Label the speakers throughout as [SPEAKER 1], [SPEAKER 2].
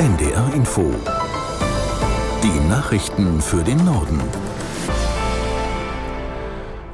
[SPEAKER 1] NDR Info. Die Nachrichten für den Norden.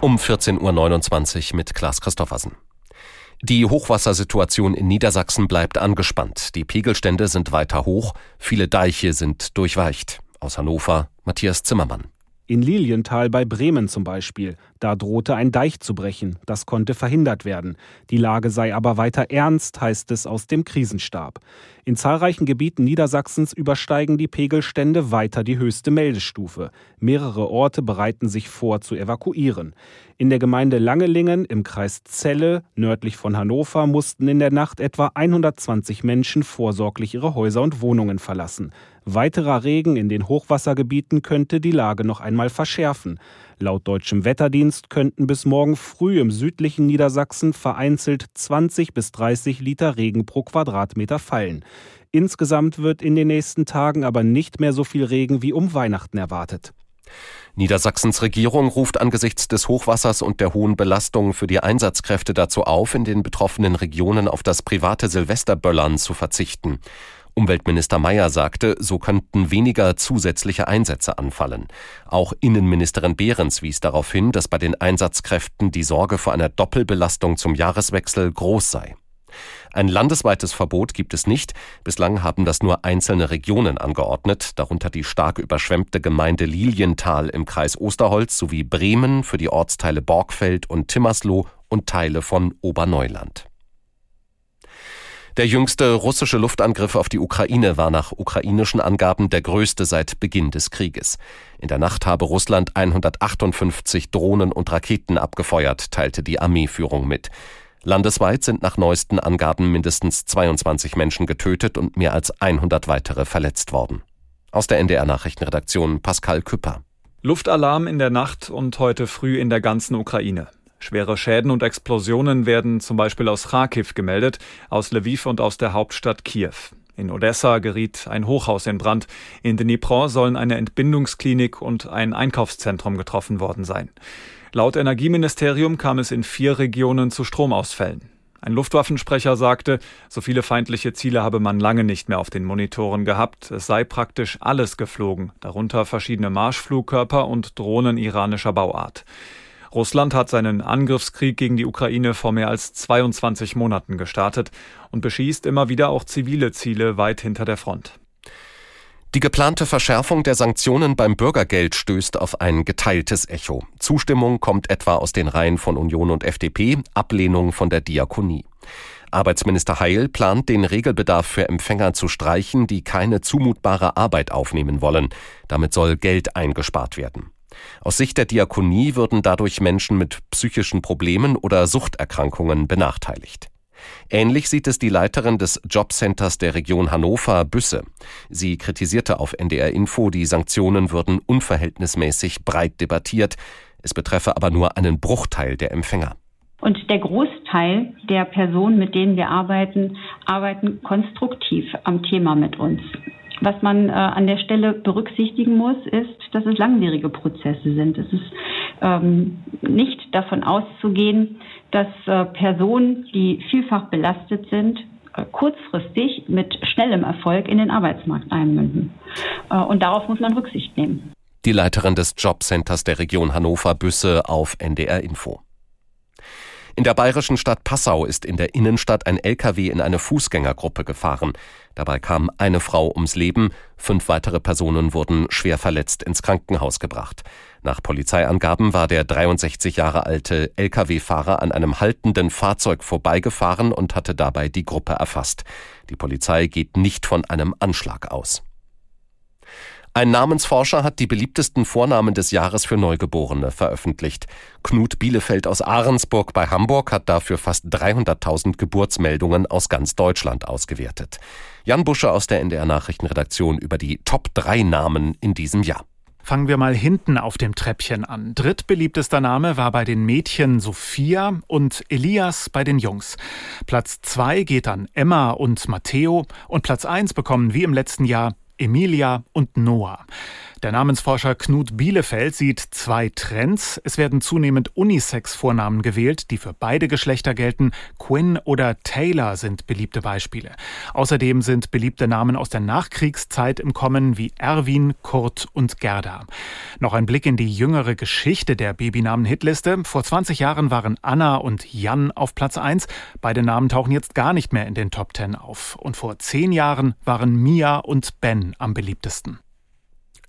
[SPEAKER 2] Um 14.29 Uhr mit Klaas Christoffersen. Die Hochwassersituation in Niedersachsen bleibt angespannt. Die Pegelstände sind weiter hoch, viele Deiche sind durchweicht. Aus Hannover Matthias Zimmermann.
[SPEAKER 3] In Lilienthal bei Bremen zum Beispiel. Da drohte ein Deich zu brechen. Das konnte verhindert werden. Die Lage sei aber weiter ernst, heißt es aus dem Krisenstab. In zahlreichen Gebieten Niedersachsens übersteigen die Pegelstände weiter die höchste Meldestufe. Mehrere Orte bereiten sich vor zu evakuieren. In der Gemeinde Langelingen im Kreis Celle, nördlich von Hannover, mussten in der Nacht etwa 120 Menschen vorsorglich ihre Häuser und Wohnungen verlassen. Weiterer Regen in den Hochwassergebieten könnte die Lage noch einmal verschärfen. Laut deutschem Wetterdienst könnten bis morgen früh im südlichen Niedersachsen vereinzelt 20 bis 30 Liter Regen pro Quadratmeter fallen. Insgesamt wird in den nächsten Tagen aber nicht mehr so viel Regen wie um Weihnachten erwartet.
[SPEAKER 2] Niedersachsens Regierung ruft angesichts des Hochwassers und der hohen Belastung für die Einsatzkräfte dazu auf, in den betroffenen Regionen auf das private Silvesterböllern zu verzichten. Umweltminister Mayer sagte, so könnten weniger zusätzliche Einsätze anfallen. Auch Innenministerin Behrens wies darauf hin, dass bei den Einsatzkräften die Sorge vor einer Doppelbelastung zum Jahreswechsel groß sei. Ein landesweites Verbot gibt es nicht. Bislang haben das nur einzelne Regionen angeordnet, darunter die stark überschwemmte Gemeinde Lilienthal im Kreis Osterholz sowie Bremen für die Ortsteile Borgfeld und Timmersloh und Teile von Oberneuland. Der jüngste russische Luftangriff auf die Ukraine war nach ukrainischen Angaben der größte seit Beginn des Krieges. In der Nacht habe Russland 158 Drohnen und Raketen abgefeuert, teilte die Armeeführung mit. Landesweit sind nach neuesten Angaben mindestens 22 Menschen getötet und mehr als 100 weitere verletzt worden. Aus der NDR Nachrichtenredaktion Pascal Küpper.
[SPEAKER 4] Luftalarm in der Nacht und heute früh in der ganzen Ukraine. Schwere Schäden und Explosionen werden zum Beispiel aus Kharkiv gemeldet, aus Lviv und aus der Hauptstadt Kiew. In Odessa geriet ein Hochhaus in Brand. In Dnipro sollen eine Entbindungsklinik und ein Einkaufszentrum getroffen worden sein. Laut Energieministerium kam es in vier Regionen zu Stromausfällen. Ein Luftwaffensprecher sagte, so viele feindliche Ziele habe man lange nicht mehr auf den Monitoren gehabt. Es sei praktisch alles geflogen, darunter verschiedene Marschflugkörper und Drohnen iranischer Bauart. Russland hat seinen Angriffskrieg gegen die Ukraine vor mehr als 22 Monaten gestartet und beschießt immer wieder auch zivile Ziele weit hinter der Front.
[SPEAKER 2] Die geplante Verschärfung der Sanktionen beim Bürgergeld stößt auf ein geteiltes Echo. Zustimmung kommt etwa aus den Reihen von Union und FDP, Ablehnung von der Diakonie. Arbeitsminister Heil plant, den Regelbedarf für Empfänger zu streichen, die keine zumutbare Arbeit aufnehmen wollen. Damit soll Geld eingespart werden. Aus Sicht der Diakonie würden dadurch Menschen mit psychischen Problemen oder Suchterkrankungen benachteiligt. Ähnlich sieht es die Leiterin des Jobcenters der Region Hannover, Büsse. Sie kritisierte auf NDR Info, die Sanktionen würden unverhältnismäßig breit debattiert. Es betreffe aber nur einen Bruchteil der Empfänger.
[SPEAKER 5] Und der Großteil der Personen, mit denen wir arbeiten, arbeiten konstruktiv am Thema mit uns. Was man äh, an der Stelle berücksichtigen muss, ist, dass es langwierige Prozesse sind. Es ist ähm, nicht davon auszugehen, dass äh, Personen, die vielfach belastet sind, äh, kurzfristig mit schnellem Erfolg in den Arbeitsmarkt einmünden. Äh, und darauf muss man Rücksicht nehmen.
[SPEAKER 2] Die Leiterin des Jobcenters der Region Hannover Büsse auf NDR Info. In der bayerischen Stadt Passau ist in der Innenstadt ein LKW in eine Fußgängergruppe gefahren. Dabei kam eine Frau ums Leben, fünf weitere Personen wurden schwer verletzt ins Krankenhaus gebracht. Nach Polizeiangaben war der 63 Jahre alte Lkw-Fahrer an einem haltenden Fahrzeug vorbeigefahren und hatte dabei die Gruppe erfasst. Die Polizei geht nicht von einem Anschlag aus. Ein Namensforscher hat die beliebtesten Vornamen des Jahres für Neugeborene veröffentlicht. Knut Bielefeld aus Ahrensburg bei Hamburg hat dafür fast 300.000 Geburtsmeldungen aus ganz Deutschland ausgewertet. Jan Busche aus der NDR Nachrichtenredaktion über die Top 3 Namen in diesem Jahr.
[SPEAKER 6] Fangen wir mal hinten auf dem Treppchen an. Drittbeliebtester Name war bei den Mädchen Sophia und Elias bei den Jungs. Platz 2 geht an Emma und Matteo und Platz 1 bekommen wie im letzten Jahr Emilia und Noah. Der Namensforscher Knut Bielefeld sieht zwei Trends. Es werden zunehmend Unisex-Vornamen gewählt, die für beide Geschlechter gelten. Quinn oder Taylor sind beliebte Beispiele. Außerdem sind beliebte Namen aus der Nachkriegszeit im Kommen wie Erwin, Kurt und Gerda. Noch ein Blick in die jüngere Geschichte der Babynamen-Hitliste. Vor 20 Jahren waren Anna und Jan auf Platz 1. Beide Namen tauchen jetzt gar nicht mehr in den Top 10 auf. Und vor zehn Jahren waren Mia und Ben am beliebtesten.